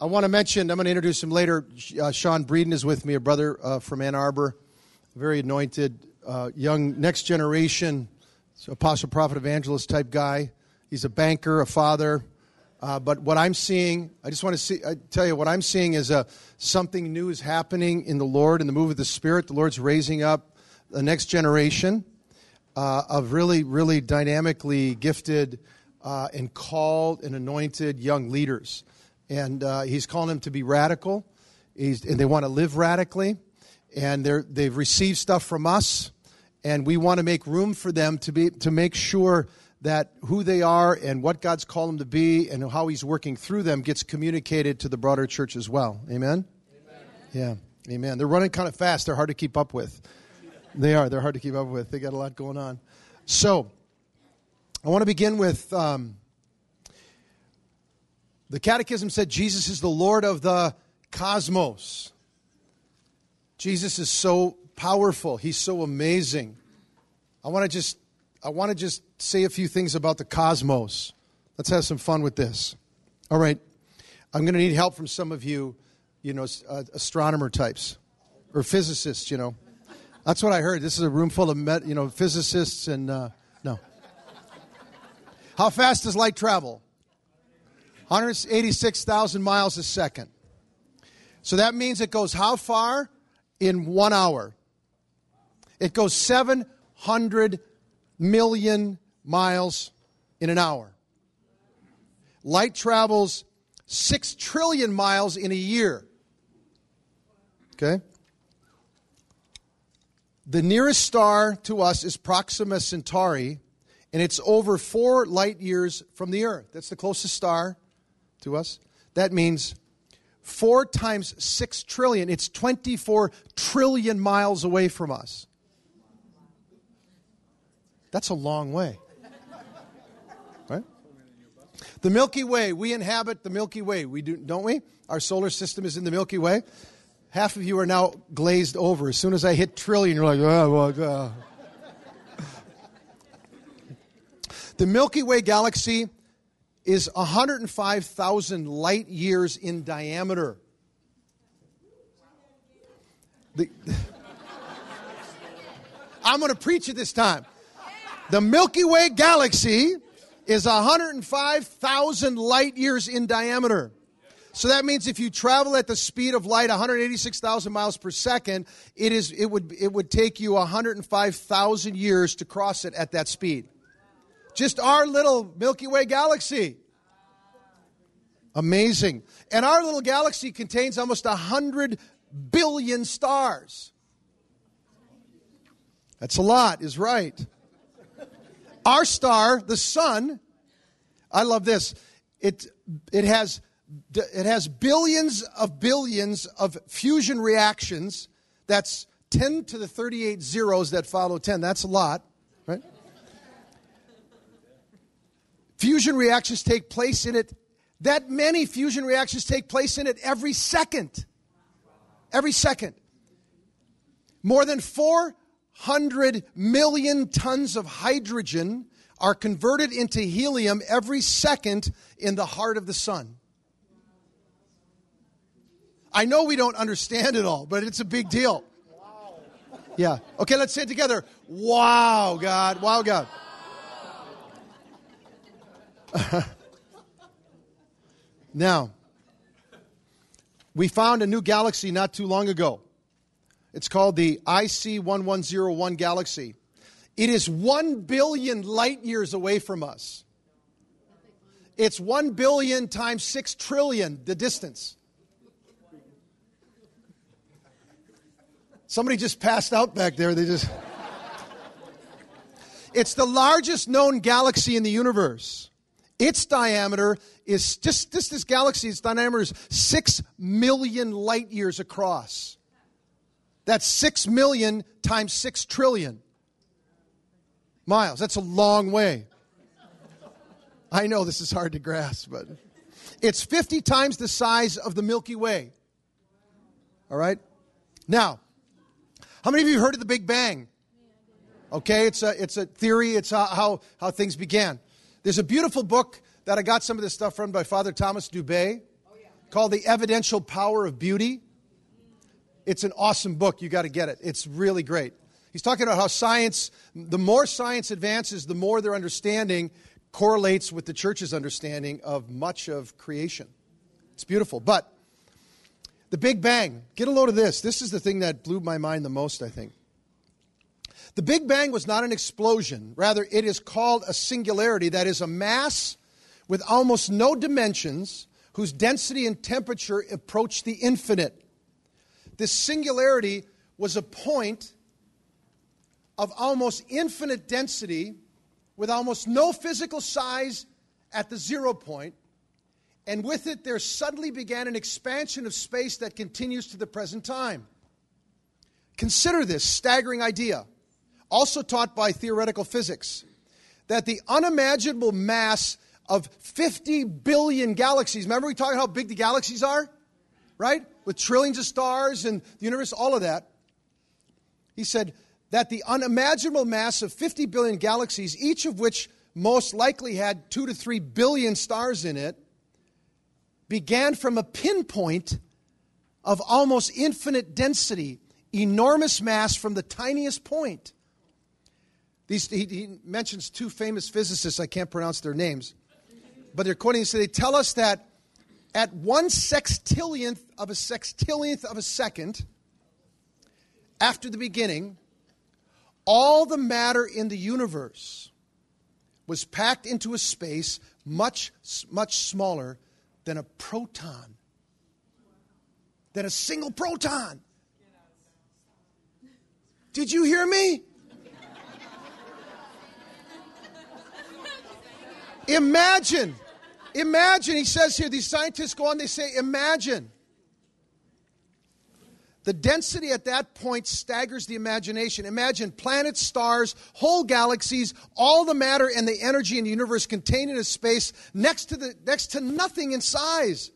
I want to mention, I'm going to introduce him later. Uh, Sean Breeden is with me, a brother uh, from Ann Arbor, very anointed, uh, young, next generation, apostle, prophet, evangelist type guy. He's a banker, a father. Uh, but what I'm seeing, I just want to see, I tell you, what I'm seeing is a, something new is happening in the Lord, in the move of the Spirit. The Lord's raising up the next generation uh, of really, really dynamically gifted uh, and called and anointed young leaders and uh, he's calling them to be radical. He's, and they want to live radically, and they're, they've received stuff from us, and we want to make room for them to be to make sure that who they are and what God's called them to be and how He's working through them gets communicated to the broader church as well. Amen. Amen. Yeah. Amen. They're running kind of fast. They're hard to keep up with. They are. They're hard to keep up with. They got a lot going on. So, I want to begin with. Um, the Catechism said Jesus is the Lord of the cosmos. Jesus is so powerful. He's so amazing. I want to just I want to just say a few things about the cosmos. Let's have some fun with this. All right. I'm going to need help from some of you, you know, uh, astronomer types or physicists, you know. That's what I heard. This is a room full of, met, you know, physicists and uh, no. How fast does light travel? 186,000 miles a second. So that means it goes how far? In one hour. It goes 700 million miles in an hour. Light travels 6 trillion miles in a year. Okay? The nearest star to us is Proxima Centauri, and it's over four light years from the Earth. That's the closest star to us. That means four times six trillion. It's 24 trillion miles away from us. That's a long way. Right? The Milky Way, we inhabit the Milky Way, we do, don't we? Our solar system is in the Milky Way. Half of you are now glazed over. As soon as I hit trillion, you're like, oh, well. Ah. The Milky Way galaxy is 105,000 light years in diameter. The, I'm going to preach it this time. The Milky Way galaxy is 105,000 light years in diameter. So that means if you travel at the speed of light, 186,000 miles per second, it is it would it would take you 105,000 years to cross it at that speed. Just our little Milky Way galaxy. Amazing. And our little galaxy contains almost 100 billion stars. That's a lot, is right. Our star, the sun, I love this. It, it, has, it has billions of billions of fusion reactions. That's 10 to the 38 zeros that follow 10. That's a lot, right? Fusion reactions take place in it. That many fusion reactions take place in it every second. Every second. More than 400 million tons of hydrogen are converted into helium every second in the heart of the sun. I know we don't understand it all, but it's a big deal. Yeah. Okay, let's say it together. Wow, God. Wow, God. now, we found a new galaxy not too long ago. It's called the IC 1101 galaxy. It is 1 billion light years away from us. It's 1 billion times 6 trillion, the distance. Somebody just passed out back there. They just. It's the largest known galaxy in the universe. Its diameter is just, just this galaxy's diameter is six million light years across. That's six million times six trillion miles. That's a long way. I know this is hard to grasp, but it's 50 times the size of the Milky Way. All right? Now, how many of you heard of the Big Bang? Okay, it's a, it's a theory, it's how, how things began. There's a beautiful book that I got some of this stuff from by Father Thomas Dubay. called The Evidential Power of Beauty. It's an awesome book. You got to get it. It's really great. He's talking about how science, the more science advances, the more their understanding correlates with the church's understanding of much of creation. It's beautiful. But the Big Bang, get a load of this. This is the thing that blew my mind the most, I think. The Big Bang was not an explosion. Rather, it is called a singularity, that is, a mass with almost no dimensions whose density and temperature approach the infinite. This singularity was a point of almost infinite density with almost no physical size at the zero point, and with it there suddenly began an expansion of space that continues to the present time. Consider this staggering idea, also taught by theoretical physics, that the unimaginable mass of 50 billion galaxies. Remember, we talked how big the galaxies are? Right? With trillions of stars and the universe, all of that. He said that the unimaginable mass of 50 billion galaxies, each of which most likely had two to three billion stars in it, began from a pinpoint of almost infinite density, enormous mass from the tiniest point. These, he, he mentions two famous physicists, I can't pronounce their names but they're quoting, so they tell us that at one sextillionth of a sextillionth of a second after the beginning, all the matter in the universe was packed into a space much, much smaller than a proton, than a single proton. Did you hear me? Imagine, imagine, he says here, these scientists go on, they say, imagine. The density at that point staggers the imagination. Imagine planets, stars, whole galaxies, all the matter and the energy in the universe contained in a space next to, the, next to nothing in size.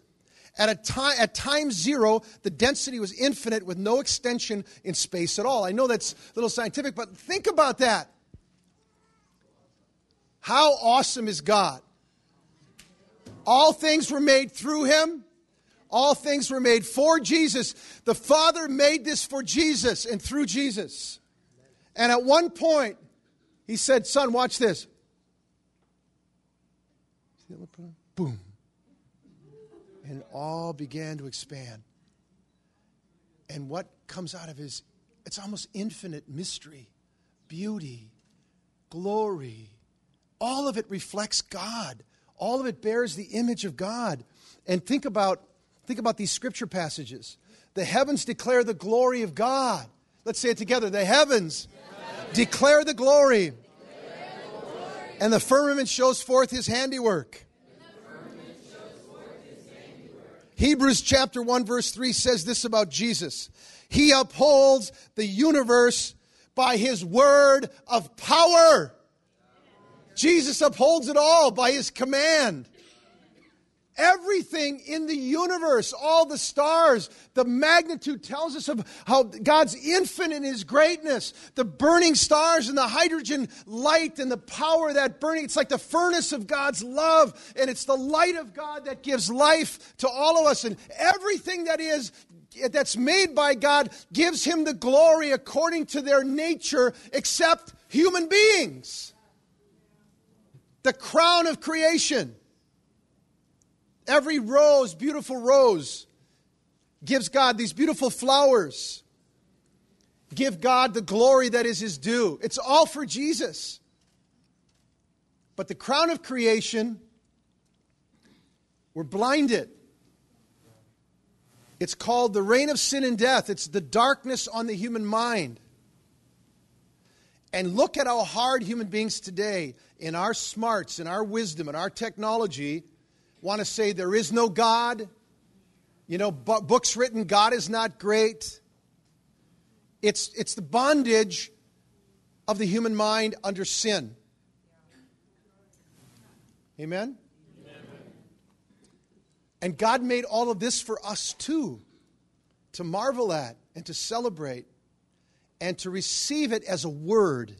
At, a time, at time zero, the density was infinite with no extension in space at all. I know that's a little scientific, but think about that. How awesome is God? All things were made through him. All things were made for Jesus. The Father made this for Jesus and through Jesus. And at one point, he said, Son, watch this. Boom. And all began to expand. And what comes out of his, it's almost infinite mystery, beauty, glory, all of it reflects God. All of it bears the image of God. And think about, think about these scripture passages. The heavens declare the glory of God. Let's say it together. The heavens, declare the glory. Declare the glory. And the firmament shows forth his handiwork. Hebrews chapter 1 verse 3 says this about Jesus. He upholds the universe by his word of power. Jesus upholds it all by his command. Everything in the universe, all the stars, the magnitude tells us of how God's infinite in his greatness. The burning stars and the hydrogen light and the power of that burning. It's like the furnace of God's love, and it's the light of God that gives life to all of us. And everything that is that's made by God gives him the glory according to their nature, except human beings the crown of creation. Every rose, beautiful rose, gives God these beautiful flowers. Give God the glory that is his due. It's all for Jesus. But the crown of creation, we're blinded. It's called the reign of sin and death. It's the darkness on the human mind. And look at how hard human beings today, in our smarts, in our wisdom, in our technology, want to say there is no God. You know, books written, God is not great. It's, it's the bondage of the human mind under sin. Amen? Amen? And God made all of this for us too, to marvel at and to celebrate and to receive it as a word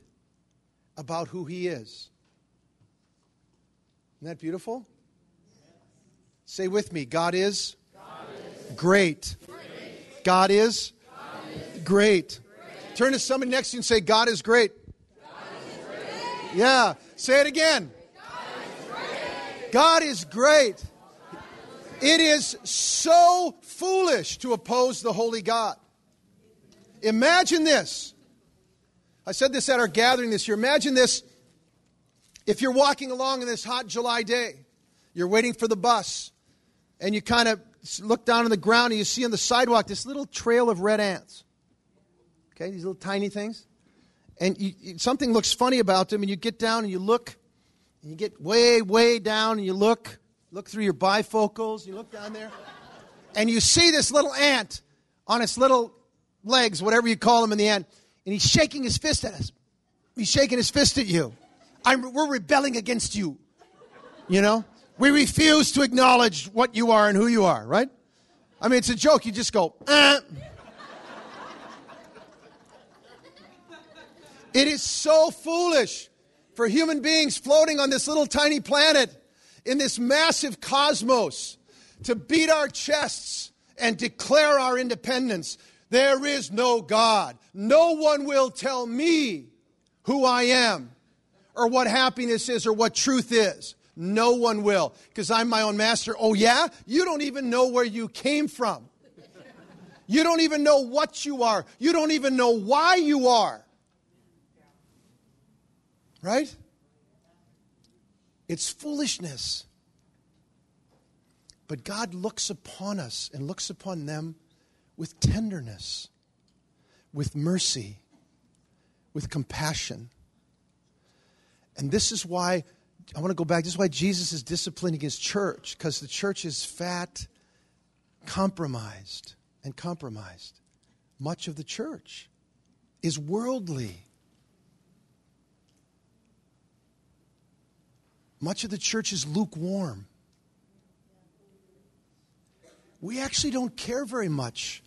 about who He is. Isn't that beautiful? Say with me God is, God great. God is great. Turn to somebody next to you and say, God is great. Yeah. Say it again. God is great. It is so foolish to oppose the holy God. Imagine this. I said this at our gathering this year. Imagine this if you're walking along in this hot July day, you're waiting for the bus, and you kind of look down on the ground and you see on the sidewalk this little trail of red ants. Okay, these little tiny things. And you, something looks funny about them, and you get down and you look, and you get way, way down, and you look, look through your bifocals, you look down there, and you see this little ant on its little legs, whatever you call them in the end, and he's shaking his fist at us. He's shaking his fist at you. I'm, we're rebelling against you. You know? We refuse to acknowledge what you are and who you are, right? I mean, it's a joke. You just go, eh. It is so foolish for human beings floating on this little tiny planet in this massive cosmos to beat our chests and declare our independence. There is no God. No one will tell me who I am or what happiness is or what truth is. No one will because I'm my own master. Oh, yeah? You don't even know where you came from. You don't even know what you are. You don't even know why you are. Right? It's foolishness. But God looks upon us and looks upon them with tenderness, with mercy, with compassion. And this is why I want to go back. This is why Jesus is disciplining his church, because the church is fat, compromised, and compromised. Much of the church is worldly. Much of the church is lukewarm. We actually don't care very much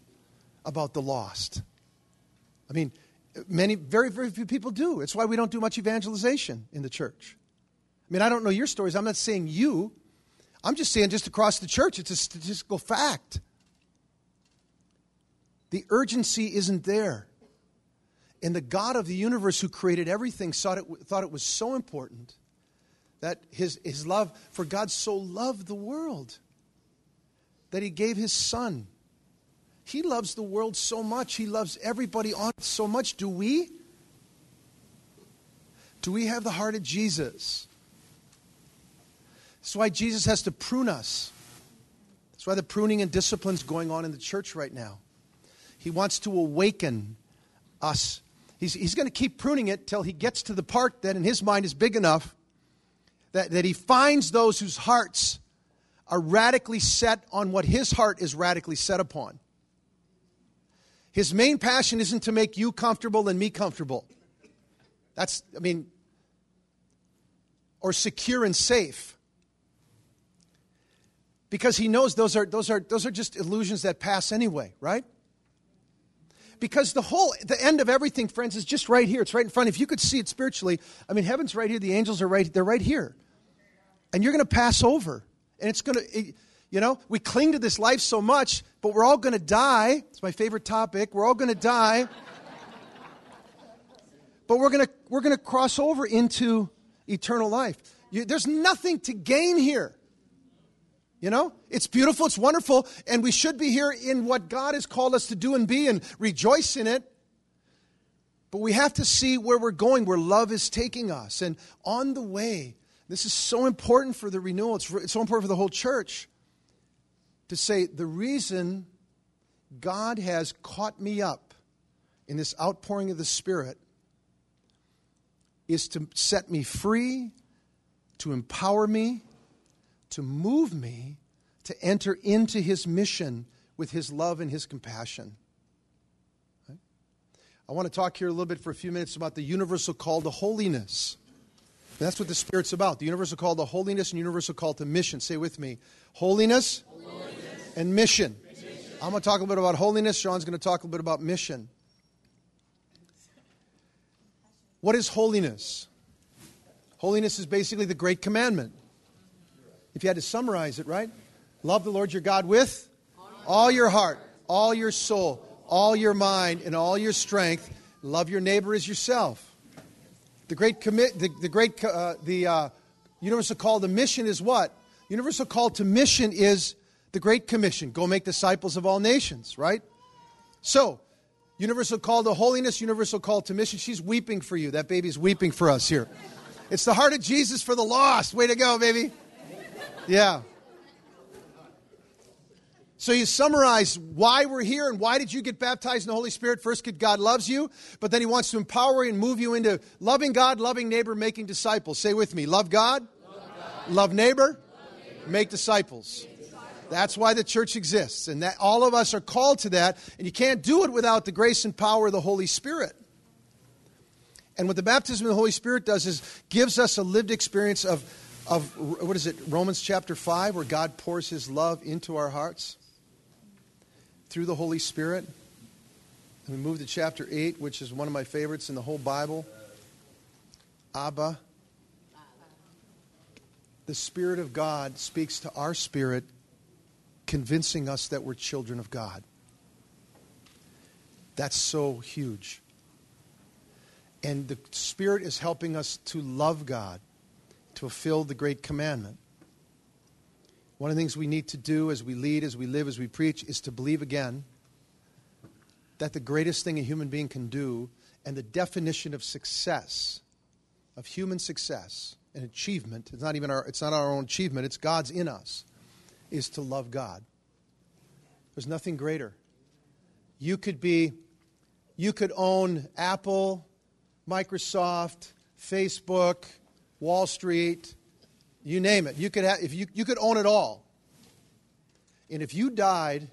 about the lost. I mean, many, very, very few people do. It's why we don't do much evangelization in the church. I mean, I don't know your stories. I'm not saying you. I'm just saying, just across the church, it's a statistical fact. The urgency isn't there. And the God of the universe who created everything thought it, thought it was so important that his, his love, for God so loved the world that he gave his son he loves the world so much. He loves everybody on it so much. Do we? Do we have the heart of Jesus? That's why Jesus has to prune us. That's why the pruning and discipline is going on in the church right now. He wants to awaken us. He's, he's going to keep pruning it till he gets to the part that in his mind is big enough that, that he finds those whose hearts are radically set on what his heart is radically set upon. His main passion isn't to make you comfortable and me comfortable. That's, I mean, or secure and safe. Because he knows those are, those are, those are just illusions that pass anyway, right? Because the whole, the end of everything, friends, is just right here. It's right in front. If you could see it spiritually, I mean, heaven's right here. The angels are right, they're right here. And you're going to pass over. And it's going to, you know, we cling to this life so much, but we're all going to die. It's my favorite topic. We're all going to die. but we're going to we're going to cross over into eternal life. You, there's nothing to gain here. You know, it's beautiful, it's wonderful, and we should be here in what God has called us to do and be and rejoice in it. But we have to see where we're going, where love is taking us. And on the way, this is so important for the renewal, it's, it's so important for the whole church to say the reason God has caught me up in this outpouring of the Spirit is to set me free, to empower me, to move me to enter into His mission with His love and His compassion. I want to talk here a little bit for a few minutes about the universal call to holiness. That's what the Spirit's about. The universal call to holiness and universal call to mission. Say with me holiness, and mission. I'm going to talk a little bit about holiness. Sean's going to talk a little bit about mission. What is holiness? Holiness is basically the great commandment. If you had to summarize it, right? Love the Lord your God with all your heart, all your soul, all your mind, and all your strength. Love your neighbor as yourself. The great commit, the, the great, uh, the uh, universal call to mission is what? Universal call to mission is the Great Commission go make disciples of all nations, right? So, universal call to holiness, universal call to mission. She's weeping for you. That baby's weeping for us here. It's the heart of Jesus for the lost. Way to go, baby. Yeah. So you summarize why we're here and why did you get baptized in the Holy Spirit? First, because God loves you, but then He wants to empower and move you into loving God, loving neighbor, making disciples. Say with me love God, love, God. love neighbor, love neighbor. make disciples. That's why the church exists. And that all of us are called to that. And you can't do it without the grace and power of the Holy Spirit. And what the baptism of the Holy Spirit does is gives us a lived experience of, of what is it, Romans chapter 5, where God pours his love into our hearts through the Holy Spirit. And we move to chapter 8, which is one of my favorites in the whole Bible. Abba. The Spirit of God speaks to our spirit convincing us that we're children of God. That's so huge. And the Spirit is helping us to love God, to fulfill the great commandment. One of the things we need to do as we lead, as we live, as we preach, is to believe again that the greatest thing a human being can do and the definition of success, of human success and achievement, it's not even our, it's not our own achievement, it's God's in us is to love God. There's nothing greater. You could be, you could own Apple, Microsoft, Facebook, Wall Street, you name it. You could have, if you, you could own it all. And if you died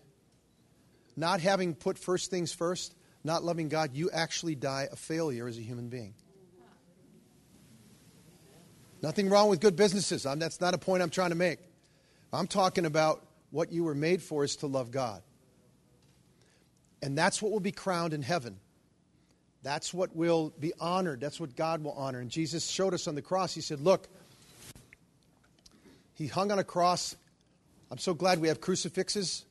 not having put first things first, not loving God, you actually die a failure as a human being. Nothing wrong with good businesses. I'm, that's not a point I'm trying to make. I'm talking about what you were made for is to love God. And that's what will be crowned in heaven. That's what will be honored. That's what God will honor. And Jesus showed us on the cross. He said, Look, He hung on a cross. I'm so glad we have crucifixes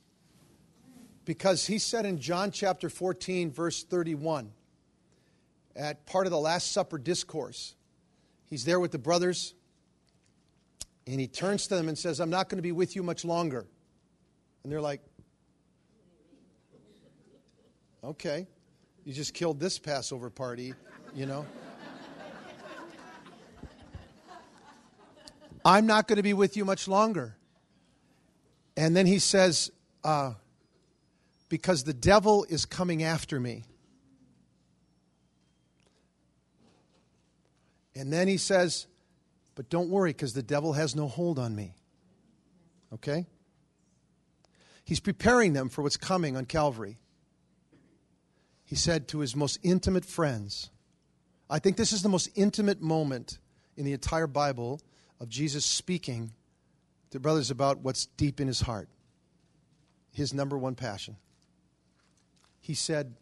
because He said in John chapter 14, verse 31, at part of the Last Supper discourse, He's there with the brothers. And he turns to them and says, I'm not going to be with you much longer. And they're like, okay, you just killed this Passover party, you know? I'm not going to be with you much longer. And then he says, uh, because the devil is coming after me. And then he says, but don't worry, because the devil has no hold on me. Okay? He's preparing them for what's coming on Calvary. He said to his most intimate friends, I think this is the most intimate moment in the entire Bible of Jesus speaking to brothers about what's deep in his heart, his number one passion. He said,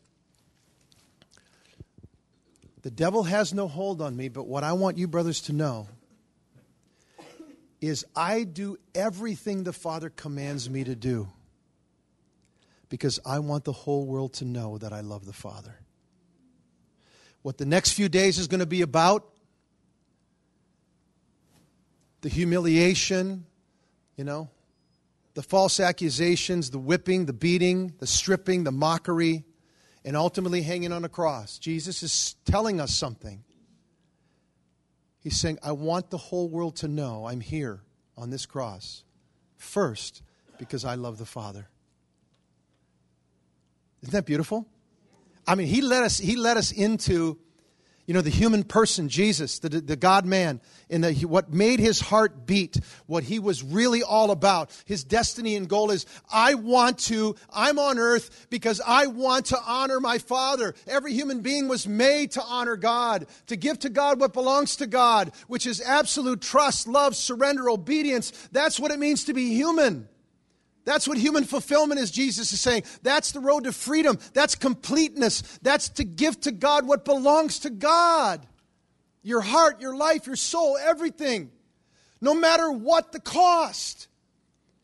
The devil has no hold on me, but what I want you brothers to know is I do everything the Father commands me to do because I want the whole world to know that I love the Father. What the next few days is going to be about the humiliation, you know, the false accusations, the whipping, the beating, the stripping, the mockery, and ultimately hanging on a cross. Jesus is telling us something. He's saying, I want the whole world to know I'm here on this cross. First, because I love the Father. Isn't that beautiful? I mean, he let us, he let us into you know, the human person, Jesus, the, the God man, and the, what made his heart beat, what he was really all about. His destiny and goal is I want to, I'm on earth because I want to honor my Father. Every human being was made to honor God, to give to God what belongs to God, which is absolute trust, love, surrender, obedience. That's what it means to be human. That's what human fulfillment is, Jesus is saying. That's the road to freedom. That's completeness. That's to give to God what belongs to God your heart, your life, your soul, everything. No matter what the cost,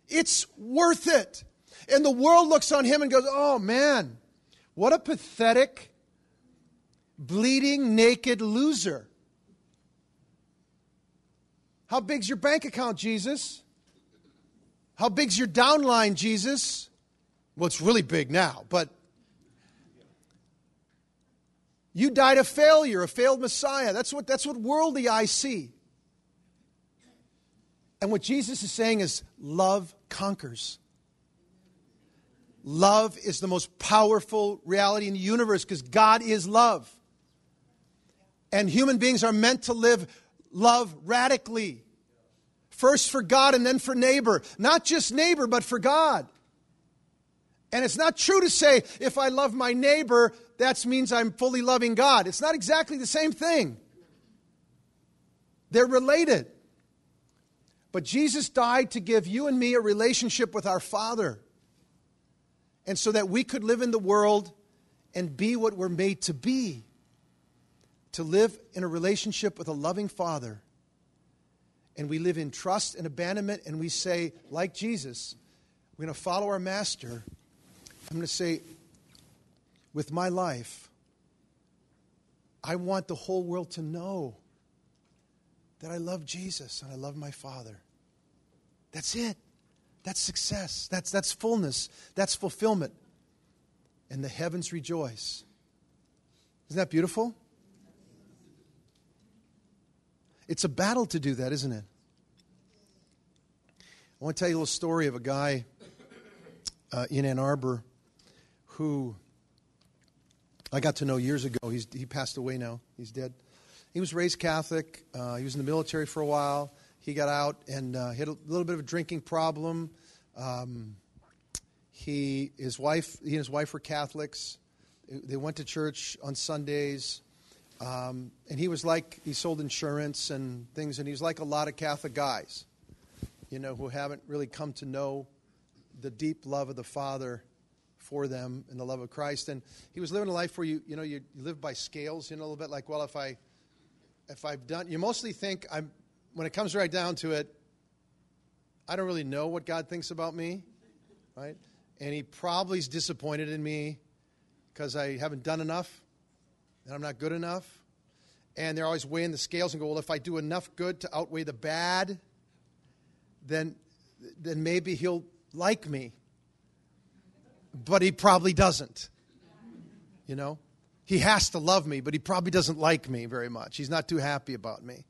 it's worth it. And the world looks on him and goes, oh man, what a pathetic, bleeding, naked loser. How big's your bank account, Jesus? How big's your downline, Jesus? Well, it's really big now, but you died a failure, a failed Messiah. That's what, that's what worldly eyes see. And what Jesus is saying is love conquers. Love is the most powerful reality in the universe because God is love. And human beings are meant to live love radically. First for God and then for neighbor. Not just neighbor, but for God. And it's not true to say, if I love my neighbor, that means I'm fully loving God. It's not exactly the same thing. They're related. But Jesus died to give you and me a relationship with our Father. And so that we could live in the world and be what we're made to be. To live in a relationship with a loving Father. And we live in trust and abandonment, and we say, like Jesus, we're going to follow our Master I'm going to say, with my life, I want the whole world to know that I love Jesus and I love my Father. That's it. That's success. That's, that's fullness. That's fulfillment. And the heavens rejoice. Isn't that beautiful? It's a battle to do that, isn't it? I want to tell you a little story of a guy uh, in Ann Arbor who I got to know years ago. He's, he passed away now, he's dead. He was raised Catholic, uh, he was in the military for a while. He got out and uh, had a little bit of a drinking problem. Um, he, his wife, he and his wife were Catholics. They went to church on Sundays. Um, and he was like, he sold insurance and things, and he was like a lot of Catholic guys, you know, who haven't really come to know the deep love of the Father for them and the love of Christ. And he was living a life where you, you know, you, live by scales, you know, a little bit like, well, if I, if I've done, you mostly think I'm, when it comes right down to it, I don't really know what God thinks about me, right? And he probably is disappointed in me because I haven't done enough and I'm not good enough. And they're always weighing the scales and go, well, if I do enough good to outweigh the bad, then, then maybe he'll like me but he probably doesn't. You know? He has to love me, but he probably doesn't like me very much. He's not too happy about me.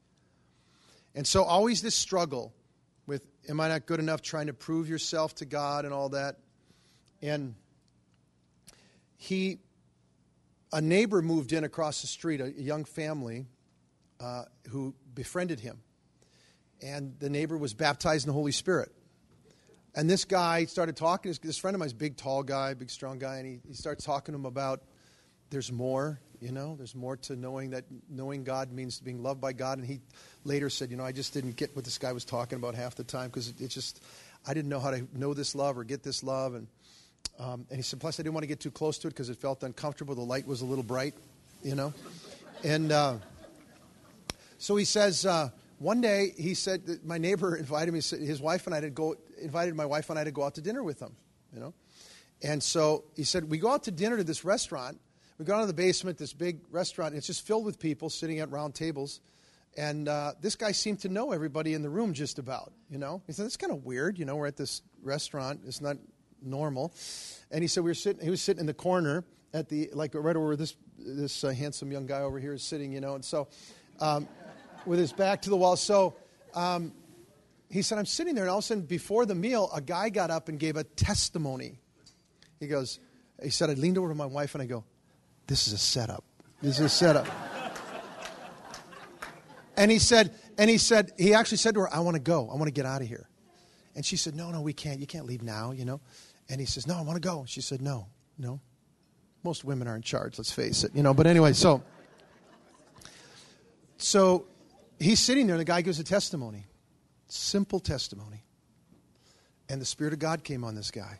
And so, always this struggle with, am I not good enough, trying to prove yourself to God and all that. And he, a neighbor moved in across the street, a, young family uh, who befriended him. And the neighbor was baptized in the Holy Spirit. And this guy started talking. This friend of mine's big, tall guy, big, strong guy, and he, he starts talking to him about there's more. You know, there's more to knowing that knowing God means being loved by God. And he later said, you know, I just didn't get what this guy was talking about half the time because it, it, just I didn't know how to know this love or get this love. And um, and he said, plus I didn't want to get too close to it because it felt uncomfortable. The light was a little bright, you know. And uh, so he says. Uh, one day he said that my neighbor invited me his wife and I to go invited my wife and I to go out to dinner with him, you know. And so he said, We go out to dinner to this restaurant. We go down to the basement, this big restaurant, and it's just filled with people sitting at round tables. And uh, this guy seemed to know everybody in the room just about, you know. He said, It's kind of weird, you know, we're at this restaurant, it's not normal. And he said, we were sitting, he was sitting in the corner at the, like right over this, this uh, handsome young guy over here is sitting, you know. And so, um, with his back to the wall. So, um, he said, I'm sitting there, and all of a sudden, before the meal, a guy got up and gave a testimony. He goes, he said, I leaned over to my wife and I go, This is a setup. This is a setup. and he said, and he said, he actually said to her, I want to go. I want to get out of here. And she said, No, no, we can't. You can't leave now, you know. And he says, No, I want to go. She said, No, no. Most women are in charge, let's face it, you know. But anyway, so so he's sitting there, and the guy gives a testimony. Simple testimony. And the Spirit of God came on this guy.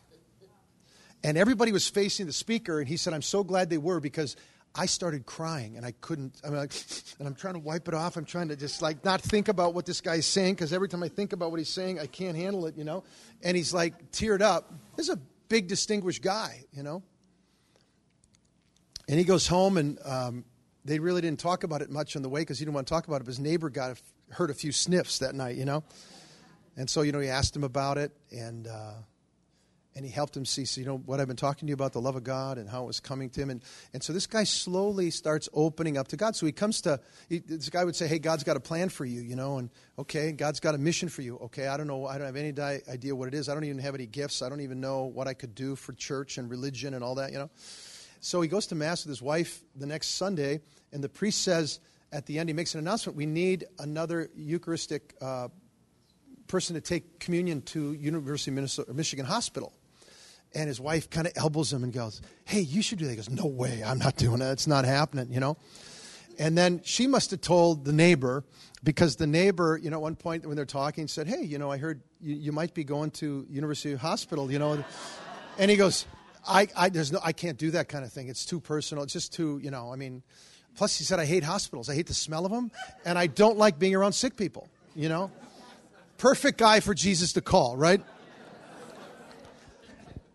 And everybody was facing the speaker, and he said, I'm so glad they were because I started crying and I couldn't. I'm like, and I'm trying to wipe it off. I'm trying to just like not think about what this guy's saying because every time I think about what he's saying, I can't handle it, you know. And he's like teared up. This is a big, distinguished guy, you know. And he goes home, and um, they really didn't talk about it much on the way because he didn't want to talk about it. But his neighbor got a, heard a few sniffs that night, you know. And so, you know, he asked him about it, and uh, and he helped him see, you know, what I've been talking to you about, the love of God and how it was coming to him. And, and so this guy slowly starts opening up to God. So he comes to, he, this guy would say, hey, God's got a plan for you, you know, and okay, God's got a mission for you. Okay, I don't know, I don't have any idea what it is. I don't even have any gifts. I don't even know what I could do for church and religion and all that, you know. So he goes to Mass with his wife the next Sunday, and the priest says at the end, he makes an announcement we need another Eucharistic uh, person to take communion to University of Minnesota, Michigan Hospital. And his wife kind of elbows him and goes, Hey, you should do that. He goes, No way, I'm not doing that. It's not happening, you know? And then she must have told the neighbor, because the neighbor, you know, at one point when they're talking, said, Hey, you know, I heard you, you might be going to University Hospital, you know? And he goes, I, I, there's no, I can't do that kind of thing. It's too personal. It's just too, you know, I mean, plus he said, I hate hospitals. I hate the smell of them, and I don't like being around sick people, you know? Perfect guy for Jesus to call, right?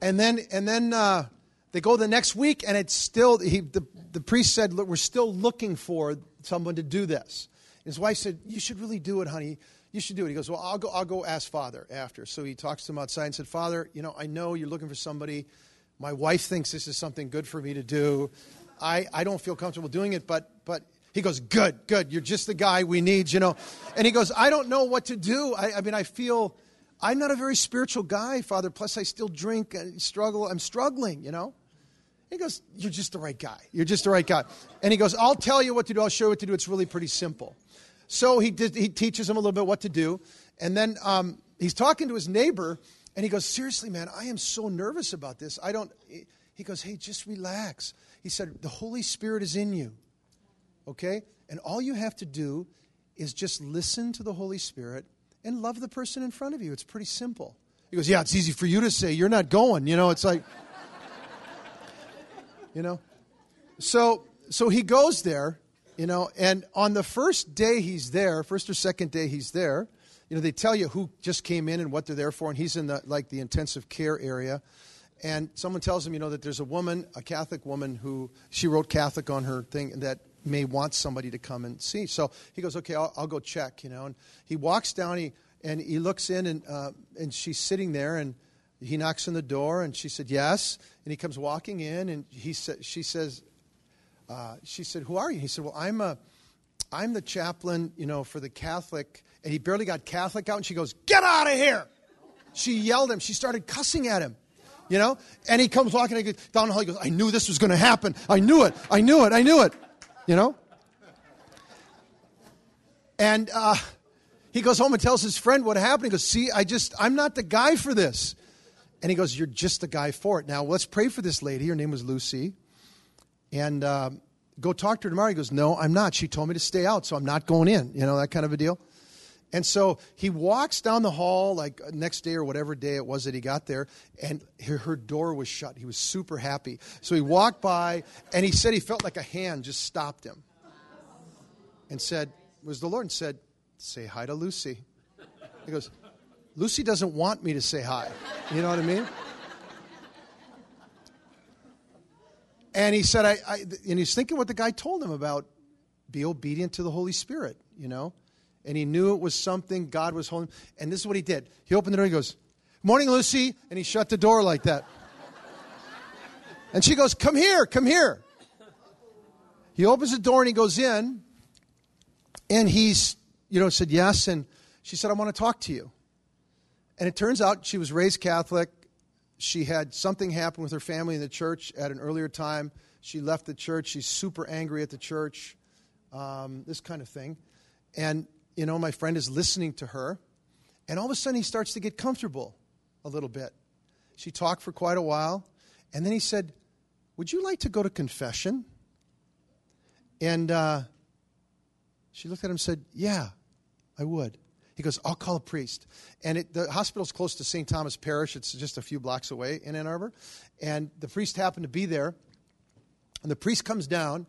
And then, and then uh, they go the next week, and it's still, he, the, the priest said, Look, we're still looking for someone to do this. His wife said, You should really do it, honey. You should do it. He goes, Well, I'll go, I'll go ask Father after. So he talks to him outside and said, Father, you know, I know you're looking for somebody. My wife thinks this is something good for me to do. I, I don't feel comfortable doing it, but, but he goes, Good, good. You're just the guy we need, you know. And he goes, I don't know what to do. I, I mean, I feel I'm not a very spiritual guy, Father. Plus, I still drink and struggle. I'm struggling, you know? He goes, You're just the right guy. You're just the right guy. And he goes, I'll tell you what to do. I'll show you what to do. It's really pretty simple. So he, did, he teaches him a little bit what to do. And then um, he's talking to his neighbor, and he goes, Seriously, man, I am so nervous about this. I don't. He goes, Hey, just relax. He said, The Holy Spirit is in you. Okay? And all you have to do is just listen to the Holy Spirit and love the person in front of you. It's pretty simple. He goes, Yeah, it's easy for you to say. You're not going. You know, it's like, you know. So, so he goes there, you know, and on the first day he's there, first or second day he's there, you know, they tell you who just came in and what they're there for, and he's in the like the intensive care area. And someone tells him, you know, that there's a woman, a Catholic woman, who she wrote Catholic on her thing, that may want somebody to come and see. So he goes, okay, I'll, I'll go check, you know. And he walks down, he, and he looks in, and, uh, and she's sitting there, and he knocks on the door, and she said, yes. And he comes walking in, and he sa- she says, uh, she said, who are you? He said, well, I'm, a, I'm the chaplain, you know, for the Catholic. And he barely got Catholic out, and she goes, get out of here. She yelled at him. She started cussing at him you know? And he comes walking down the hall. He goes, I knew this was going to happen. I knew it. I knew it. I knew it you know? And uh, he goes home and tells his friend what happened. He goes, See, I just, I'm not the guy for this. And he goes, You're just the guy for it. Now, let's pray for this lady. Her name was Lucy. And uh, go talk to her tomorrow. He goes, No, I'm not. She told me to stay out, so I'm not going in. You know, that kind of a deal. And so he walks down the hall, like uh, next day or whatever day it was that he got there, and her, door was shut. He was super happy. So he walked by, and he said he felt like a hand just stopped him and said, was the Lord, and said, Say hi to Lucy. He goes, Lucy doesn't want me to say hi. You know what I mean? And he said, I, I and he's thinking what the guy told him about be obedient to the Holy Spirit, you know? And he knew it was something God was holding. And this is what he did. He opened the door. He goes, "Morning, Lucy," and he shut the door like that. And she goes, "Come here, come here." He opens the door and he goes in, and he's, you know, said yes, and she said, "I want to talk to you." And it turns out she was raised Catholic. She had something happen with her family in the church at an earlier time. She left the church. She's super angry at the church. Um, this kind of thing. And you know, my friend is listening to her, and all of a sudden he starts to get comfortable a little bit. She talked for quite a while, and then he said, Would you like to go to confession? And uh, she looked at him and said, Yeah, I would. He goes, I'll call a priest. And it, the hospital's close to St. Thomas Parish. It's just a few blocks away in Ann Arbor. And the priest happened to be there. And the priest comes down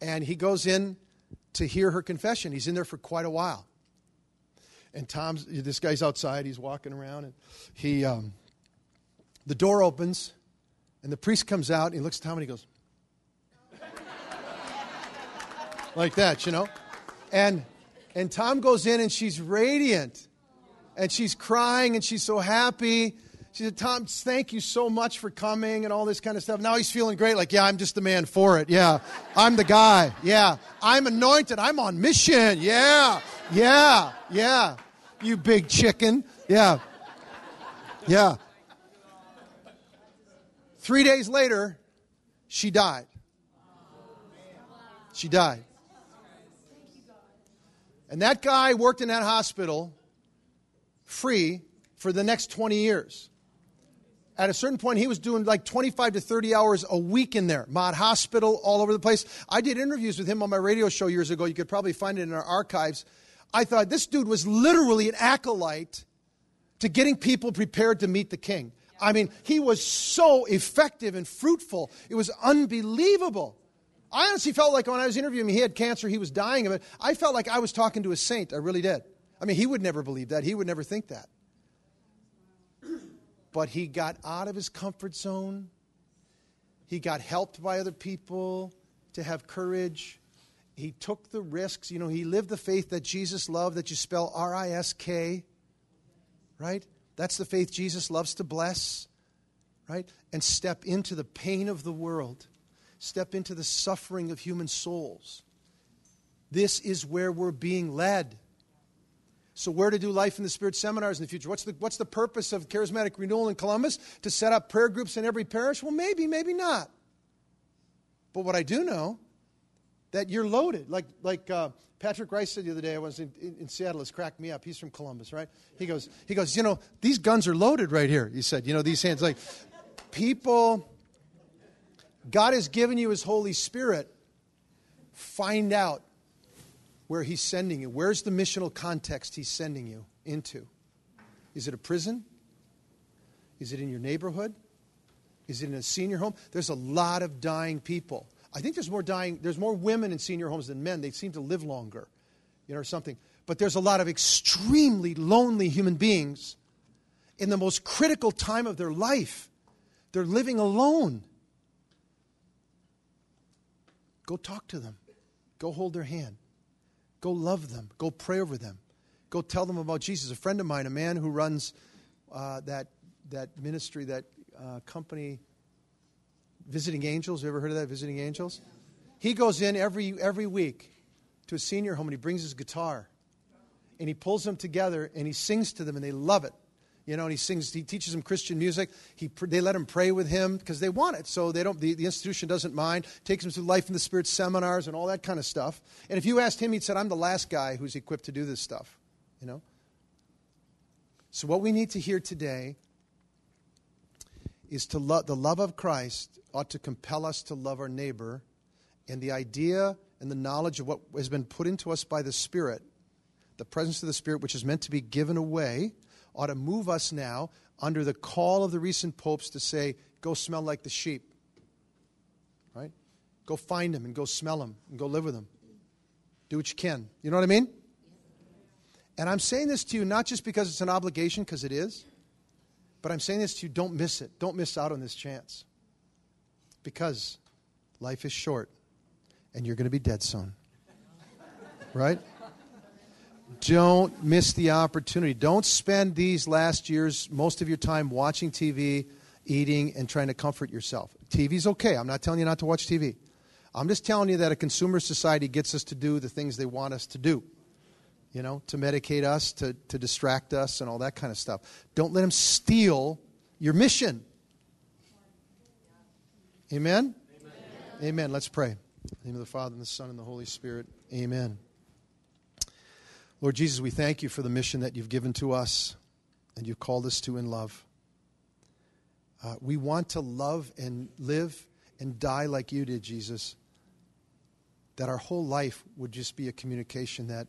and he goes in to hear her confession. He's in there for quite a while. And Tom's, this guy's outside, he's walking around, and he, um, The door opens, and the priest comes out, and he looks at Tom and he goes, like that, you know? And, and Tom goes in, and she's radiant, and she's crying, and she's so happy. She said, Tom, thank you so much for coming and all this kind of stuff. Now he's feeling great, like, yeah, I'm just the man for it. Yeah, I'm the guy. Yeah, I'm anointed. I'm on mission. Yeah, yeah, yeah. You big chicken. Yeah, yeah. Three days later, she died. She died. And that guy worked in that hospital free for the next 20 years. At a certain point, he was doing like 25 to 30 hours a week in there. Mod Hospital, all over the place. I did interviews with him on my radio show years ago. You could probably find it in our archives. I thought this dude was literally an acolyte to getting people prepared to meet the king. I mean, he was so effective and fruitful. It was unbelievable. I honestly felt like when I was interviewing him, he had cancer, he was dying of it. I felt like I was talking to a saint. I really did. I mean, he would never believe that. He would never think that. But he got out of his comfort zone. He got helped by other people to have courage. He took the risks. You know, he lived the faith that Jesus loved, that you spell R I S K, right? That's the faith Jesus loves to bless, right? And step into the pain of the world, step into the suffering of human souls. This is where we're being led. So, where to do life in the Spirit seminars in the future? What's the, what's the purpose of charismatic renewal in Columbus? To set up prayer groups in every parish? Well, maybe, maybe not. But what I do know, that you're loaded. Like, like uh, Patrick Rice said the other day, I was in, in, in, Seattle, it's cracked me up. He's from Columbus, right? He goes, he goes, you know, these guns are loaded right here. He said, you know, these hands, like, people, God has given you His Holy Spirit. Find out where He's sending you. Where's the missional context He's sending you into? Is it a prison? Is it in your neighborhood? Is it in a senior home? There's a lot of dying people. I think there's more dying, there's more women in senior homes than men. They seem to live longer, you know, or something. But there's a lot of extremely lonely human beings in the most critical time of their life. They're living alone. Go talk to them. Go hold their hand. Go love them. Go pray over them. Go tell them about Jesus. A friend of mine, a man who runs uh, that, that ministry, that uh, company, Visiting Angels. You ever heard of that, Visiting Angels? He goes in every, every week to a senior home and he brings his guitar and he pulls them together and he sings to them and they love it. You know, and he sings, he teaches them Christian music. He, they let him pray with him because they want it. So they don't, the, the institution doesn't mind. Takes him through Life in the Spirit seminars and all that kind of stuff. And if you asked him, he'd said, I'm the last guy who's equipped to do this stuff. You know? So what we need to hear today is to love, the love of Christ ought to compel us to love our neighbor. And the idea and the knowledge of what has been put into us by the Spirit, the presence of the Spirit, which is meant to be given away, ought to move us now under the call of the recent popes to say, go smell like the sheep. Right? Go find them and go smell them and go live with them. Do what you can. You know what I mean? And I'm saying this to you not just because it's an obligation, because it is, but I'm saying this to you don't miss it. Don't miss out on this chance. Because life is short and you're going to be dead soon. Right? Don't miss the opportunity. Don't spend these last years, most of your time watching TV, eating, and trying to comfort yourself. TV's okay. I'm not telling you not to watch TV. I'm just telling you that a consumer society gets us to do the things they want us to do. You know, to medicate us, to, to distract us, and all that kind of stuff. Don't let them steal your mission. Amen? Amen? Amen. Let's pray. In the name of the Father, and the Son, and the Holy Spirit. Amen. Lord Jesus, we thank you for the mission that you've given to us and you've called us to in love. Uh, we want to love and live and die like you did, Jesus. That our whole life would just be a communication that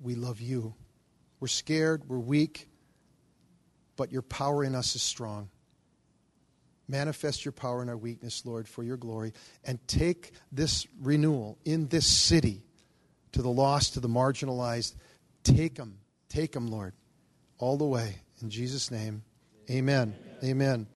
we love you. We're scared, we're weak, but your power in us is strong. Manifest your power in our weakness, Lord, for your glory, and take this renewal in this city to the lost, to the marginalized. Take them, take them, Lord, all the way. In Jesus' name, amen. Amen. amen.